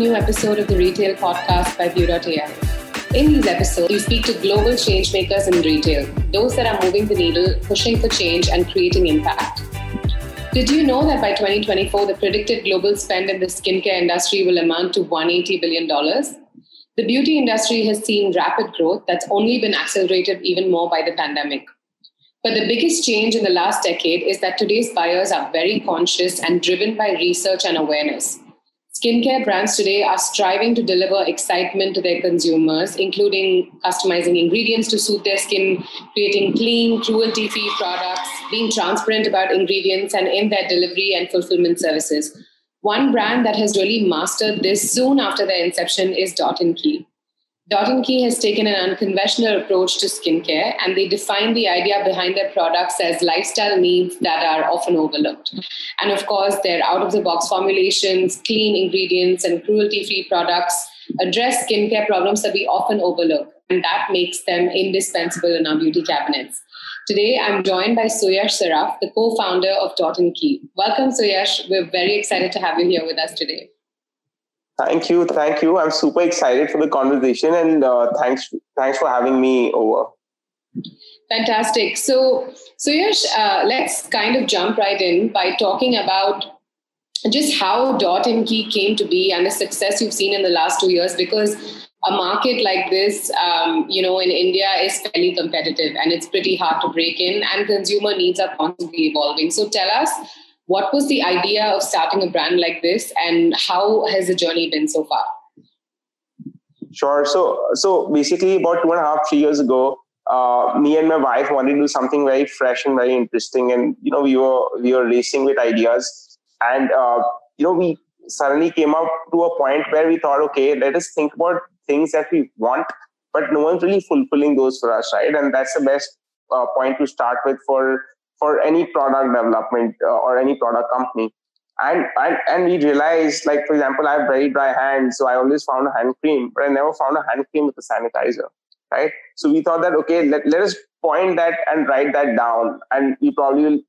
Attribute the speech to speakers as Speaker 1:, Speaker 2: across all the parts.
Speaker 1: new episode of the Retail Podcast by Vue.ai. In these episodes, we speak to global changemakers in retail, those that are moving the needle, pushing for change, and creating impact. Did you know that by 2024, the predicted global spend in the skincare industry will amount to $180 billion? The beauty industry has seen rapid growth that's only been accelerated even more by the pandemic. But the biggest change in the last decade is that today's buyers are very conscious and driven by research and awareness. Skincare brands today are striving to deliver excitement to their consumers, including customizing ingredients to suit their skin, creating clean, cruelty free products, being transparent about ingredients, and in their delivery and fulfillment services. One brand that has really mastered this soon after their inception is Dot & Key. Dot & Key has taken an unconventional approach to skincare and they define the idea behind their products as lifestyle needs that are often overlooked. And of course, their out of the box formulations, clean ingredients, and cruelty free products address skincare problems that we often overlook. And that makes them indispensable in our beauty cabinets. Today, I'm joined by Suyash Saraf, the co founder of Dot & Key. Welcome, Suyash. We're very excited to have you here with us today.
Speaker 2: Thank you, thank you. I'm super excited for the conversation, and uh, thanks, thanks for having me over.
Speaker 1: Fantastic. So, Suyash, uh, let's kind of jump right in by talking about just how Dot & Key came to be and the success you've seen in the last two years. Because a market like this, um, you know, in India is fairly competitive and it's pretty hard to break in, and consumer needs are constantly evolving. So, tell us what was the idea of starting a brand like this, and how has the journey been so far?
Speaker 2: Sure. So, so basically, about two and a half, three years ago, uh, me and my wife wanted to do something very fresh and very interesting, and you know, we were we were racing with ideas, and uh, you know, we suddenly came up to a point where we thought, okay, let us think about things that we want, but no one's really fulfilling those for us, right? And that's the best uh, point to start with for for any product development uh, or any product company. And, and and we realized, like for example, I have very dry hands, so I always found a hand cream, but I never found a hand cream with a sanitizer, right? So we thought that okay, let, let us point that and write that down, and we probably will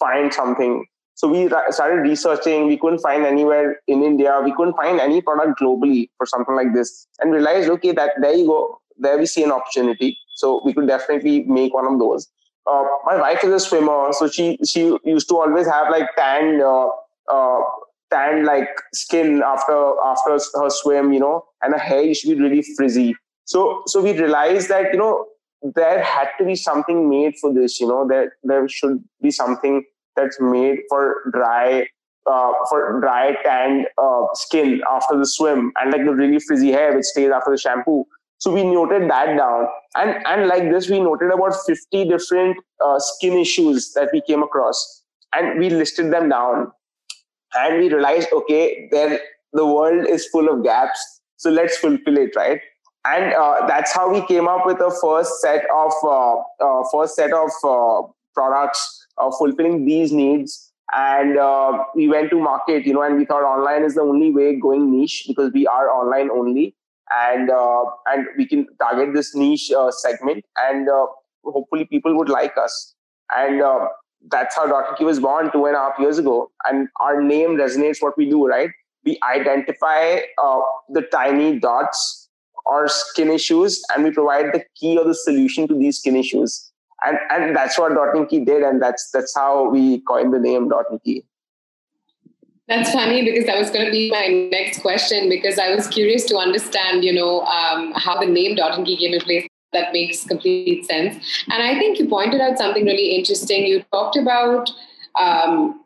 Speaker 2: find something. So we started researching. We couldn't find anywhere in India. We couldn't find any product globally for something like this, and realized okay, that there you go. There we see an opportunity. So we could definitely make one of those uh, my wife is a swimmer, so she she used to always have like tan uh, uh, tan like skin after after her swim, you know, and her hair used to be really frizzy. So so we realized that you know there had to be something made for this. You know, there there should be something that's made for dry uh, for dry tanned uh, skin after the swim and like the really frizzy hair which stays after the shampoo. So we noted that down, and and like this, we noted about fifty different uh, skin issues that we came across, and we listed them down, and we realized, okay, then the world is full of gaps, so let's fulfill it, right? And uh, that's how we came up with the first set of uh, uh first set of uh, products fulfilling these needs. And uh, we went to market you know and we thought online is the only way going niche because we are online only and uh, and we can target this niche uh, segment and uh, hopefully people would like us. And that's how Dot & was born two and a half years ago. And our name resonates what we do right? We identify the tiny dots or skin issues and we provide the key or the solution to these skin issues. And and that's what Dot & did and that's that's how we coined the name Dot &
Speaker 1: that's funny because that was going to be my next question because I was curious to understand, you know, um, how the name Dot & Key came in place. That makes complete sense. And I think you pointed out something really interesting. You talked about um,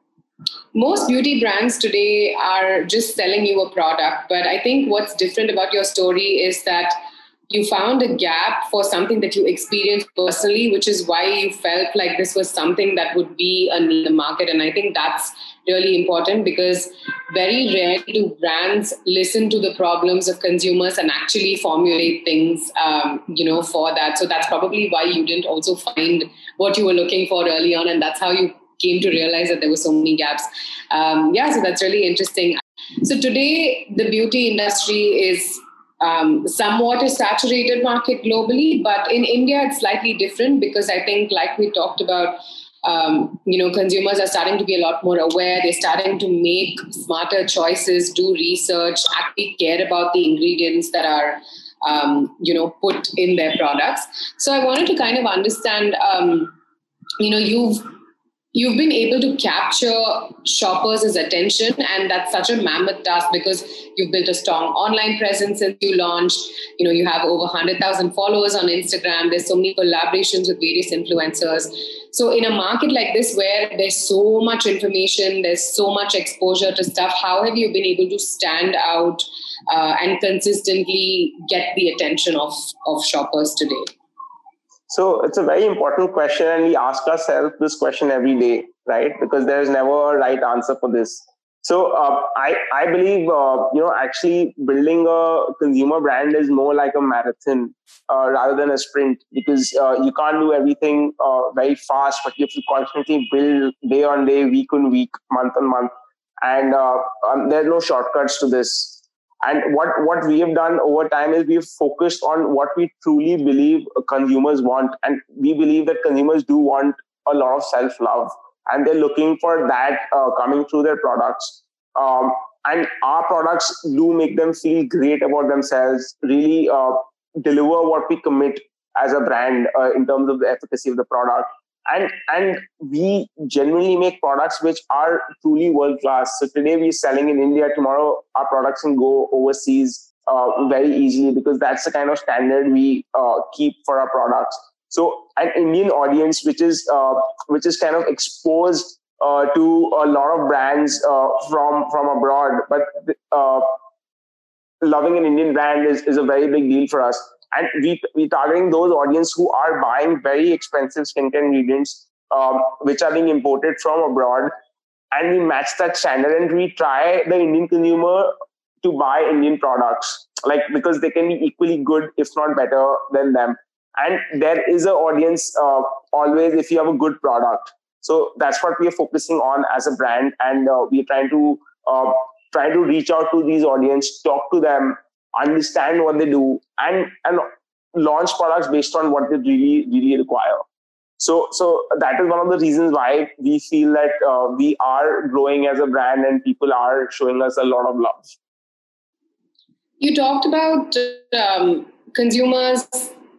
Speaker 1: most beauty brands today are just selling you a product. But I think what's different about your story is that you found a gap for something that you experienced personally, which is why you felt like this was something that would be in the market. And I think that's really important because very rarely do brands listen to the problems of consumers and actually formulate things, um, you know, for that. So that's probably why you didn't also find what you were looking for early on, and that's how you came to realize that there were so many gaps. Um, yeah, so that's really interesting. So today, the beauty industry is um, somewhat a saturated market globally, but in India it's slightly different because I think, like we talked about, um, you know consumers are starting to be a lot more aware. They're starting to make smarter choices do research actually care about the ingredients that are um, you know put in their products. So i wanted to kind of understand um, you know you've you've been able to capture shoppers' attention and that's such a mammoth task because you've built a strong online presence since you launched. You know you have over 100000 followers on instagram. There's so many collaborations with various influencers. So in a market like this where there's so much information there's so much exposure to stuff how have you been able to stand out uh, and consistently get the attention of of shoppers today
Speaker 2: so it's a very important question, and we ask ourselves this question every day, right? Because there is never a right answer for this. So uh, I I believe uh, you know actually building a consumer brand is more like a marathon uh, rather than a sprint because uh, you can't do everything uh, very fast, but you have to constantly build day on day, week on week, month on month, and uh, um, there are no shortcuts to this. And what, what we have done over time is we've focused on what we truly believe consumers want. And we believe that consumers do want a lot of self love and they're looking for that uh, coming through their products. Um, and our products do make them feel great about themselves, really uh, deliver what we commit as a brand uh, in terms of the efficacy of the product and and we genuinely make products which are truly world class so today we're selling in india tomorrow our products can go overseas uh, very easily because that's the kind of standard we uh, keep for our products. So an indian audience which is uh, which is kind of exposed uh, to a lot of brands uh, from from abroad. But uh, loving an indian brand is, is a very big deal for us and we we targeting those audience who are buying very expensive skincare ingredients um, which are being imported from abroad. And we match that standard and we try the indian consumer to buy indian products like because they can be equally good if not better than them. And there is an audience uh, always if you have a good product. So that's what we are focusing on as a brand. And uh, we are trying to uh, try to reach out to these audience talk to them understand what they do and and launch products based on what they really really require so so that is one of the reasons why we feel that uh, we are growing as a brand and people are showing us a lot of love
Speaker 1: you talked about um, consumers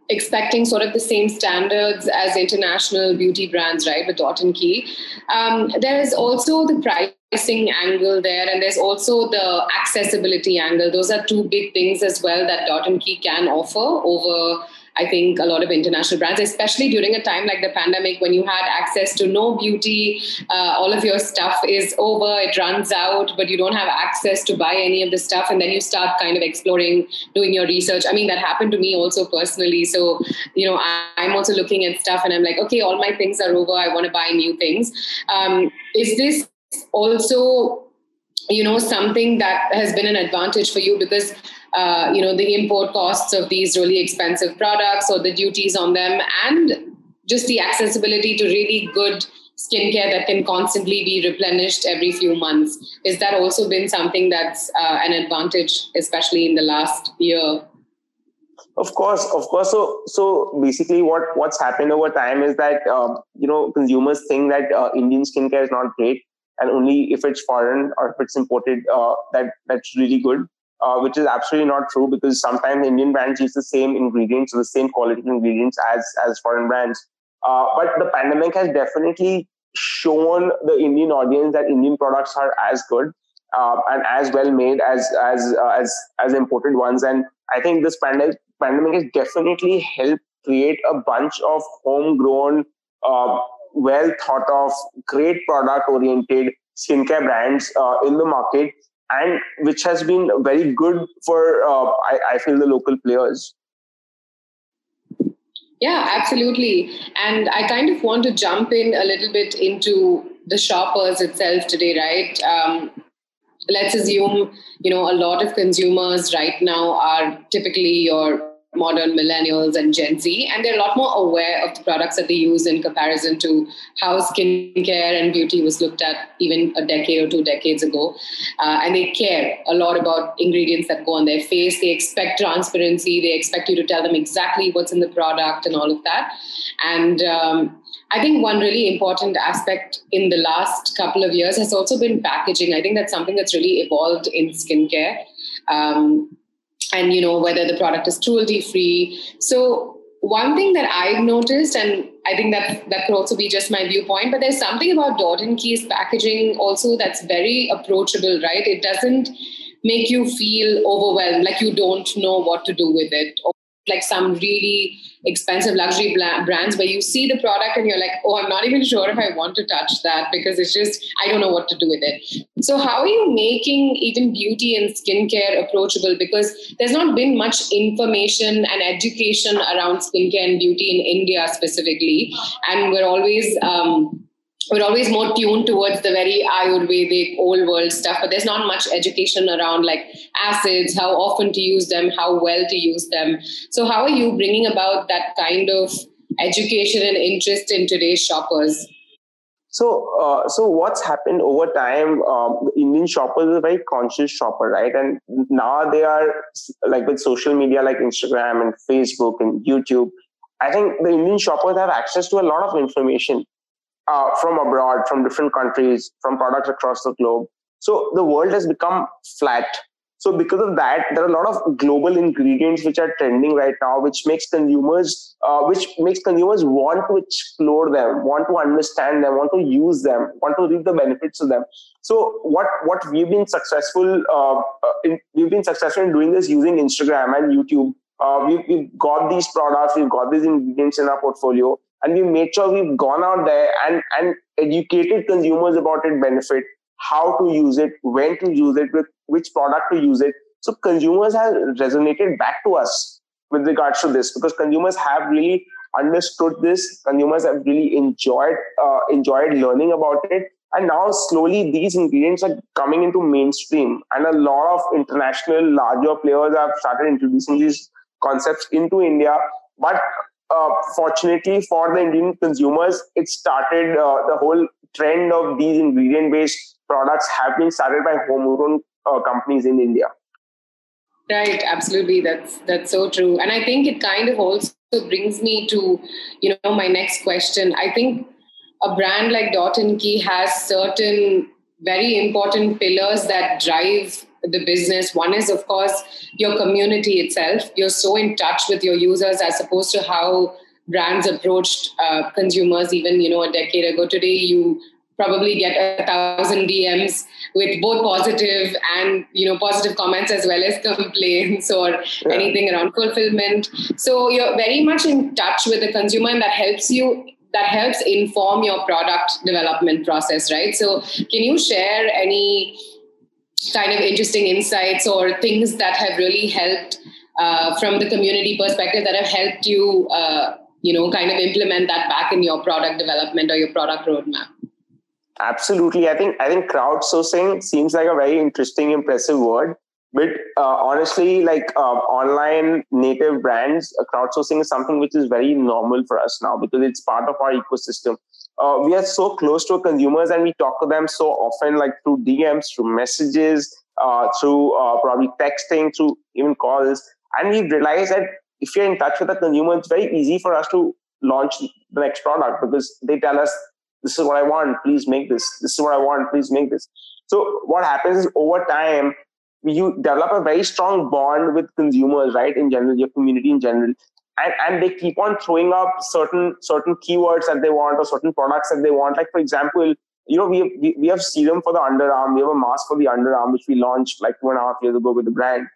Speaker 1: expecting sort of the same standards as international beauty brands, right, with Dot and Key. Um, there is also the pricing angle there, and there's also the accessibility angle. Those are two big things as well that Dot and Key can offer over I think a lot of international brands, especially during a time like the pandemic when you had access to no beauty, uh, all of your stuff is over, it runs out, but you don't have access to buy any of the stuff. And then you start kind of exploring, doing your research. I mean, that happened to me also personally. So, you know, I'm also looking at stuff and I'm like, okay, all my things are over. I want to buy new things. Um, is this also you know something that has been an advantage for you because uh, you know the import costs of these really expensive products or the duties on them and just the accessibility to really good skincare that can constantly be replenished every few months. Is that also been something that's uh, an advantage especially in the last year?
Speaker 2: Of course of course. So so basically what what's happened over time is that um, you know consumers think that uh, indian skincare is not great and only if it's foreign or if it's imported uh, that that's really good uh, which is absolutely not true because sometimes Indian brands use the same ingredients or the same quality ingredients as as foreign brands. Uh, but the pandemic has definitely shown the Indian audience that Indian products are as good uh, and as well made as as uh, as as imported ones. And I think this pandemic pandemic has definitely helped create a bunch of homegrown, uh, well thought of, great product oriented skincare brands uh, in the market and which has been very good for uh, I, I feel the local players.
Speaker 1: Yeah absolutely. And i kind of want to jump in a little bit into the shoppers itself today right? Um, let's assume you know a lot of consumers right now are typically your modern millennials and Gen Z, and they're a lot more aware of the products that they use in comparison to how skincare and beauty was looked at even a decade or two decades ago. Uh, and they care a lot about ingredients that go on their face. They expect transparency. They expect you to tell them exactly what's in the product and all of that. And um, I think one really important aspect in the last couple of years has also been packaging. I think that's something that's really evolved in skincare. Um, and you know whether the product is cruelty free. So one thing that i've noticed and i think that that could also be just my viewpoint but there's something about and key's packaging also that's very approachable right? It doesn't make you feel overwhelmed like you don't know what to do with it like some really expensive luxury brands where you see the product and you're like, oh, I'm not even sure if I want to touch that because it's just, I don't know what to do with it. So, how are you making even beauty and skincare approachable? Because there's not been much information and education around skincare and beauty in India specifically. And we're always, um, we're always more tuned towards the very ayurvedic old world stuff but there's not much education around like acids how often to use them how well to use them so how are you bringing about that kind of education and interest in today's shoppers
Speaker 2: so, uh, so what's happened over time? Um, Indian shoppers are very conscious shopper, right? And now they are like with social media like Instagram and Facebook and YouTube. I think the Indian shoppers have access to a lot of information uh, from abroad, from different countries, from products across the globe. So the world has become flat. So because of that, there are a lot of global ingredients which are trending right now, which makes consumers, uh, which makes consumers want to explore them, want to understand them, want to use them, want to reap the benefits of them. So what what we've been successful, uh, uh in, we've been successful in doing this using Instagram and YouTube. Uh, we, we've got these products, we've got these ingredients in our portfolio, and we made sure we've gone out there and, and educated consumers about its benefit, how to use it, when to use it, with which product to use it. So consumers have resonated back to us with regards to this because consumers have really understood this. Consumers have really enjoyed uh, enjoyed learning about it, and now slowly these ingredients are coming into mainstream, and a lot of international larger players have started introducing these concepts into India. But uh, fortunately for the Indian consumers, it started uh, the whole trend of these ingredient based products have been started by homegrown uh, companies in India.
Speaker 1: Right, absolutely. That's that's so true, and I think it kind of also brings me to you know my next question. I think a brand like Dot and Key has certain very important pillars that drive the business. One is, of course, your community itself. You're so in touch with your users as opposed to how brands approached uh, consumers even you know a decade ago. Today, you probably get a thousand DMs with both positive and you know positive comments as well as complaints or yeah. anything around fulfillment. So you're very much in touch with the consumer, and that helps you that helps inform your product development process, right? So, can you share any kind of interesting insights or things that have really helped uh, from the community perspective that have helped you, uh, you know, kind of implement that back in your product development or your product roadmap?
Speaker 2: Absolutely, I think I think crowdsourcing seems like a very interesting, impressive word. But uh, honestly, like uh, online native brands, uh, crowdsourcing is something which is very normal for us now because it's part of our ecosystem. Uh, we are so close to our consumers and we talk to them so often, like through DMs, through messages, uh, through uh, probably texting, through even calls. And we realize that if you're in touch with the consumer, it's very easy for us to launch the next product because they tell us, this is what I want, please make this. This is what I want, please make this. So what happens is over time, you develop a very strong bond with consumers, right? In general, your community in general. And, and they keep on throwing up certain certain keywords that they want or certain products that they want. Like for example, you know, we have, we, we have serum for the underarm, we have a mask for the underarm, which we launched like two and a half years ago with the brand.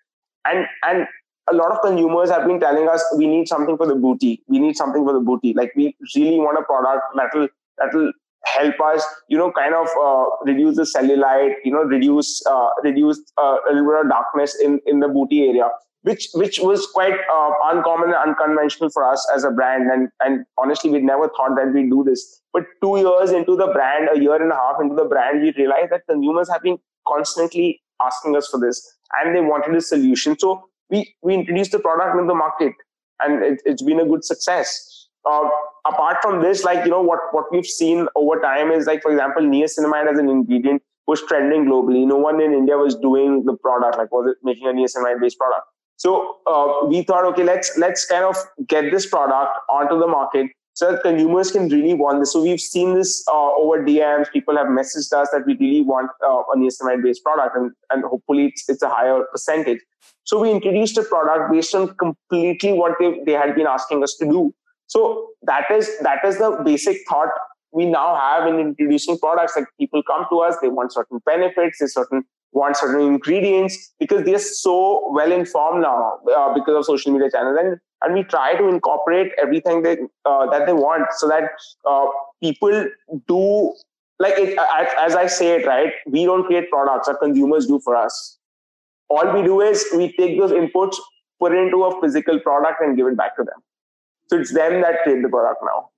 Speaker 2: And and a lot of consumers have been telling us we need something for the booty. We need something for the booty. Like we really want a product that'll that'll help us, you know, kind of uh, reduce the cellulite, you know, reduce uh, reduce uh, a little bit of darkness in in the booty area, which which was quite uh, uncommon and unconventional for us as a brand. And and honestly, we never thought that we'd do this. But two years into the brand, a year and a half into the brand, we realized that consumers have been constantly asking us for this, and they wanted a solution. So we we introduced the product in the market and it, has been a good success. Uh, apart from this, like you know what what we've seen over time is like for example, niacinamide as an ingredient was trending globally. No one in India was doing the product, like was it making a niacinamide based product. So uh, we thought, okay, let's let's kind of get this product onto the market so that consumers can really want this. So we've seen this uh, over DMs. People have messaged us that we really want uh, a niacinamide based product, and and hopefully it's, it's a higher percentage. So we introduced a product based on completely what they, they had been asking us to do. So that is that is the basic thought we now have in introducing products. Like people come to us, they want certain benefits, they certain want certain ingredients because they're so well informed now uh, because of social media channels, and and we try to incorporate everything they, uh, that they want so that uh, people do like it, as I say it right. We don't create products; our consumers do for us. All we do is we take those inputs, put it into a physical product, and give it back to them. So it's them that create the product now.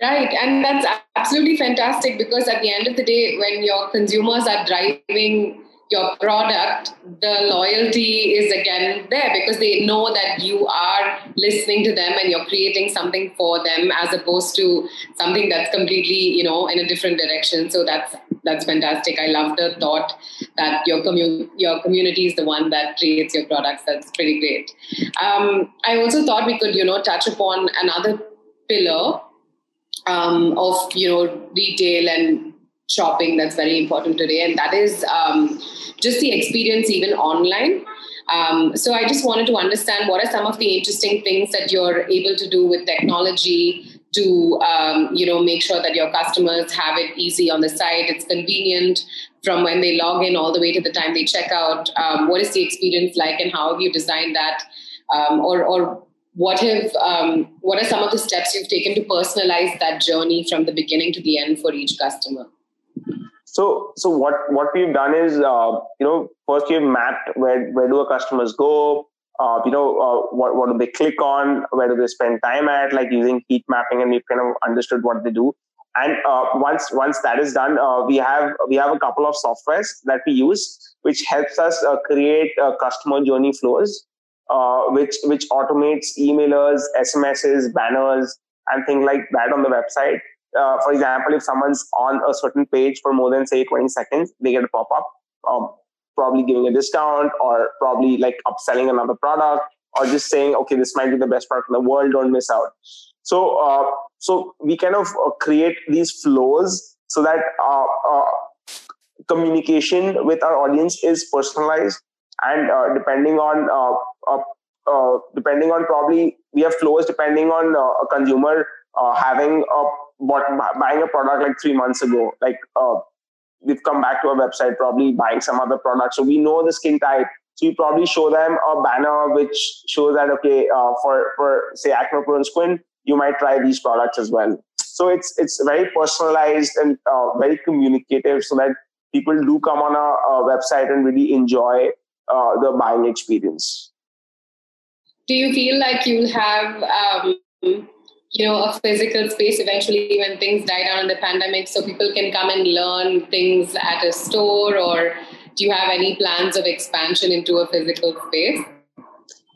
Speaker 1: Right. And that's absolutely fantastic because at the end of the day, when your consumers are driving your product, the loyalty is again there because they know that you are listening to them and you're creating something for them as opposed to something that's completely, you know, in a different direction. So that's that's fantastic. I love the thought that your commu- your community is the one that creates your products. That's pretty great. Um, I also thought we could, you know, touch upon another pillar um, of you know retail and shopping that's very important today, and that is um, just the experience even online. Um, so I just wanted to understand what are some of the interesting things that you're able to do with technology to um, you know make sure that your customers have it easy on the site. It's convenient from when they log in all the way to the time they check out. Um, what is the experience like, and how have you designed that? Um, or, or what have um, what are some of the steps you've taken to personalize that journey from the beginning to the end for each customer?
Speaker 2: So, so what what we've done is, uh, you know, first we've mapped where where do our customers go, uh, you know, uh, what what do they click on, where do they spend time at, like using heat mapping, and we've kind of understood what they do. And uh, once once that is done, uh, we have we have a couple of softwares that we use, which helps us uh, create customer journey flows, which which automates emailers, SMSs, banners, and things like that on the website uh, for example, if someone's on a certain page for more than say 20 seconds, they get a pop up, um, probably giving a discount or probably like upselling another product or just saying, okay, this might be the best product in the world, don't miss out. So, uh, so we kind of uh, create these flows so that uh, uh, communication with our audience is personalized and depending on depending on probably we have flows depending on a consumer having a bought buying a product like three months ago, like uh, we've come back to our website, probably buying some other product. So we know the skin type. So you probably show them a banner which shows that okay, uh, for for say acne prone skin, you might try these products as well. So it's it's very personalized and uh, very communicative, so that people do come on our, a website and really enjoy uh, the buying experience.
Speaker 1: Do you feel like you'll have um, you know, a physical space eventually when things die down in the pandemic so people can come and learn things at a store or do you have any plans of expansion into a physical space?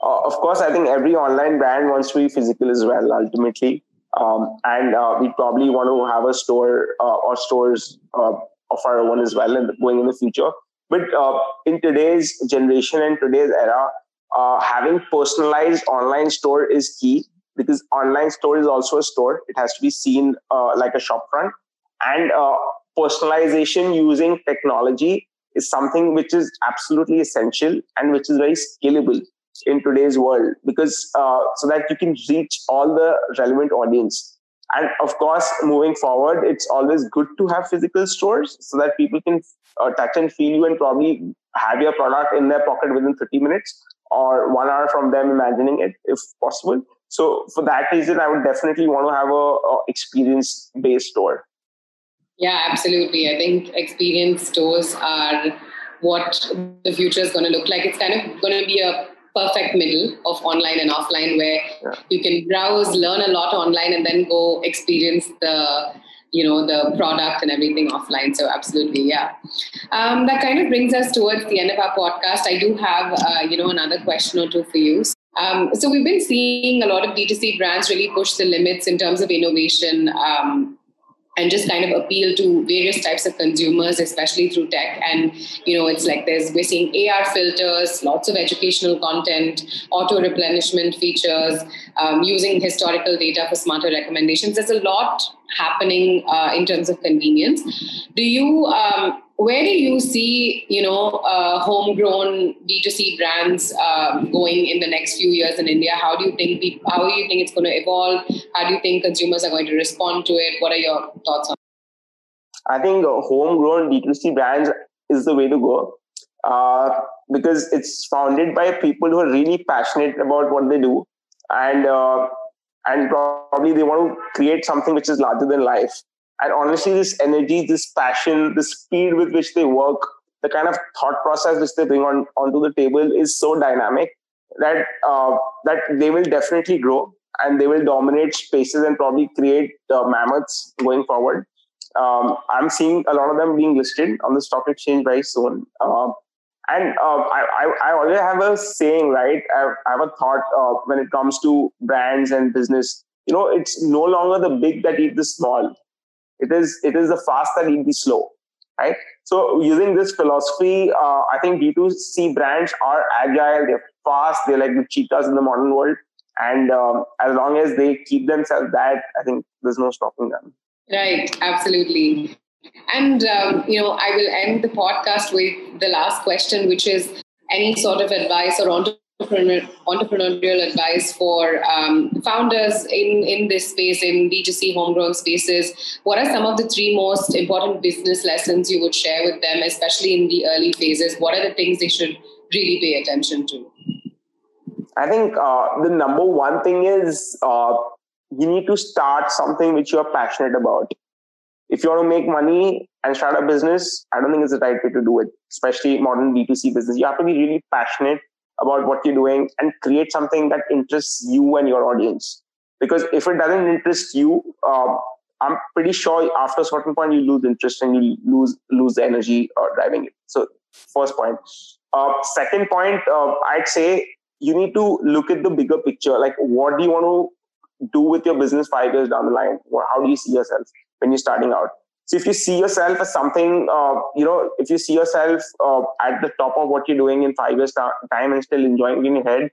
Speaker 2: Uh, of course, I think every online brand wants to be physical as well, ultimately. Um, and uh, we probably want to have a store uh, or stores uh, of our own as well and going in the future. But uh, in today's generation and today's era, uh, having personalized online store is key because online store is also a store. It has to be seen uh, like a shop front. And uh, personalization using technology is something which is absolutely essential and which is very scalable in today's world because uh, so that you can reach all the relevant audience. And of course, moving forward, it's always good to have physical stores so that people can uh, touch and feel you and probably have your product in their pocket within 30 minutes or one hour from them imagining it if possible so for that reason, I would definitely want to have a, a experience based store.
Speaker 1: Yeah, absolutely. I think experience stores are what the future is going to look like. It's kind of going to be a perfect middle of online and offline where yeah. you can browse, learn a lot online, and then go experience the you know the product and everything offline so absolutely yeah um, that kind of brings us towards the end of our podcast i do have uh, you know another question or two for you Um, so we've been seeing a lot of D2C brands really push the limits in terms of innovation. Um, and just kind of appeal to various types of consumers, especially through tech. And you know, it's like there's we're seeing AR filters, lots of educational content, auto replenishment features, um, using historical data for smarter recommendations. There's a lot happening uh, in terms of convenience. Do you um, where do you see you know uh, homegrown d2c brands uh, going in the next few years in india? How do you think people, how do you think it's going to evolve? How do you think consumers are going to respond to it? What are your thoughts on
Speaker 2: i think homegrown d2c brands is the way to go. Uh, because it's founded by people who are really passionate about what they do. And uh, and probably they want to create something which is larger than life and honestly, this energy, this passion, the speed with which they work, the kind of thought process which they bring on onto the table is so dynamic that uh, that they will definitely grow and they will dominate spaces and probably create uh, mammoths going forward. Um, I'm seeing a lot of them being listed on the stock exchange very soon. Uh, and uh, I, I, I, always have a saying, right? I have, I have a thought uh, when it comes to brands and business. You know, it's no longer the big that eat the small. It is it is the fast that eat the slow, right? So using this philosophy, uh, I think D2C brands are agile, they're fast, they're like the cheetahs in the modern world. And um, as long as they keep themselves that, I think there's no stopping them.
Speaker 1: Right, absolutely. And um, you know, I will end the podcast with the last question, which is any sort of advice or entrepreneurial advice for um, founders in, in this space, in D2C homegrown spaces? What are some of the three most important business lessons you would share with them, especially in the early phases? What are the things they should really pay attention to?
Speaker 2: I think uh, the number one thing is uh, you need to start something which you're passionate about. If you want to make money and start a business, I don't think it's the right way to do it, especially modern B2C business. You have to be really passionate about what you're doing and create something that interests you and your audience. Because if it doesn't interest you, uh, I'm pretty sure after a certain point you lose interest and you lose lose the energy uh, driving it. So first point. Uh, second point, uh, I'd say you need to look at the bigger picture. Like, what do you want to do with your business five years down the line? How do you see yourself when you're starting out? So if you see yourself as something, uh, you know, if you see yourself uh, at the top of what you're doing in five years time and still enjoying in your head,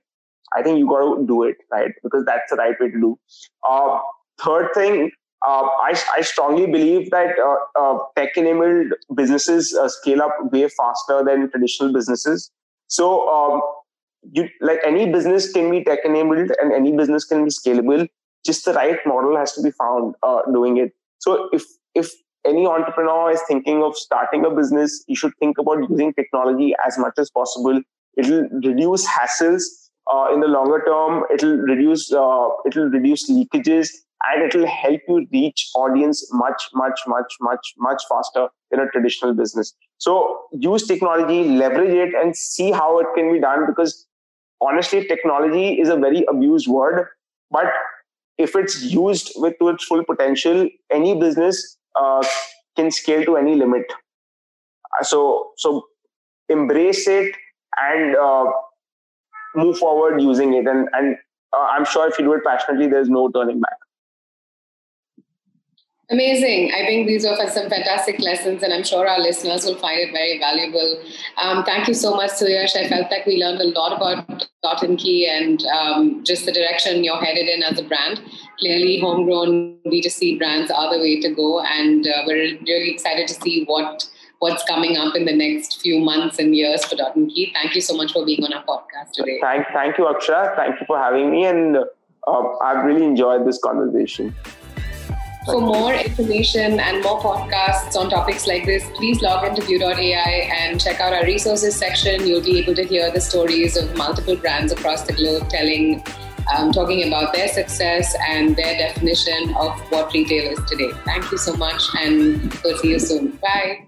Speaker 2: I think you got to do it, right? Because that's the right way to do. Uh, third thing, uh, I, I strongly believe that uh, uh, tech-enabled businesses scale up way faster than traditional businesses. So, um, you like any business can be tech-enabled and any business can be scalable. Just the right model has to be found doing it. So, if if any entrepreneur is thinking of starting a business, you should think about using technology as much as possible. It'll reduce hassles uh, in the longer term. It'll reduce uh, it'll reduce leakages, and it'll help you reach audience much, much, much, much, much faster than a traditional business. So use technology, leverage it, and see how it can be done. Because honestly, technology is a very abused word, but if it's used with to its full potential, any business uh, can scale to any limit. Uh, so so embrace it and uh, move forward using it. And and uh, I'm sure if you do it passionately, there's no turning back.
Speaker 1: Amazing. I think these are some fantastic lessons, and I'm sure our listeners will find it very valuable. Um, thank you so much, Suyash. I felt like we learned a lot about Dot and Key and um, just the direction you're headed in as a brand. Clearly, homegrown D2C brands are the way to go, and uh, we're really excited to see what what's coming up in the next few months and years for Dot and Key. Thank you so much for being on our podcast today.
Speaker 2: Thank, thank you, Aksha. Thank you for having me, and uh, I've really enjoyed this conversation.
Speaker 1: For more information and more podcasts on topics like this, please log into Vue.ai and check out our resources section. You'll be able to hear the stories of multiple brands across the globe telling, um, talking about their success and their definition of what retail is today. Thank you so much, and we'll see you soon. Bye.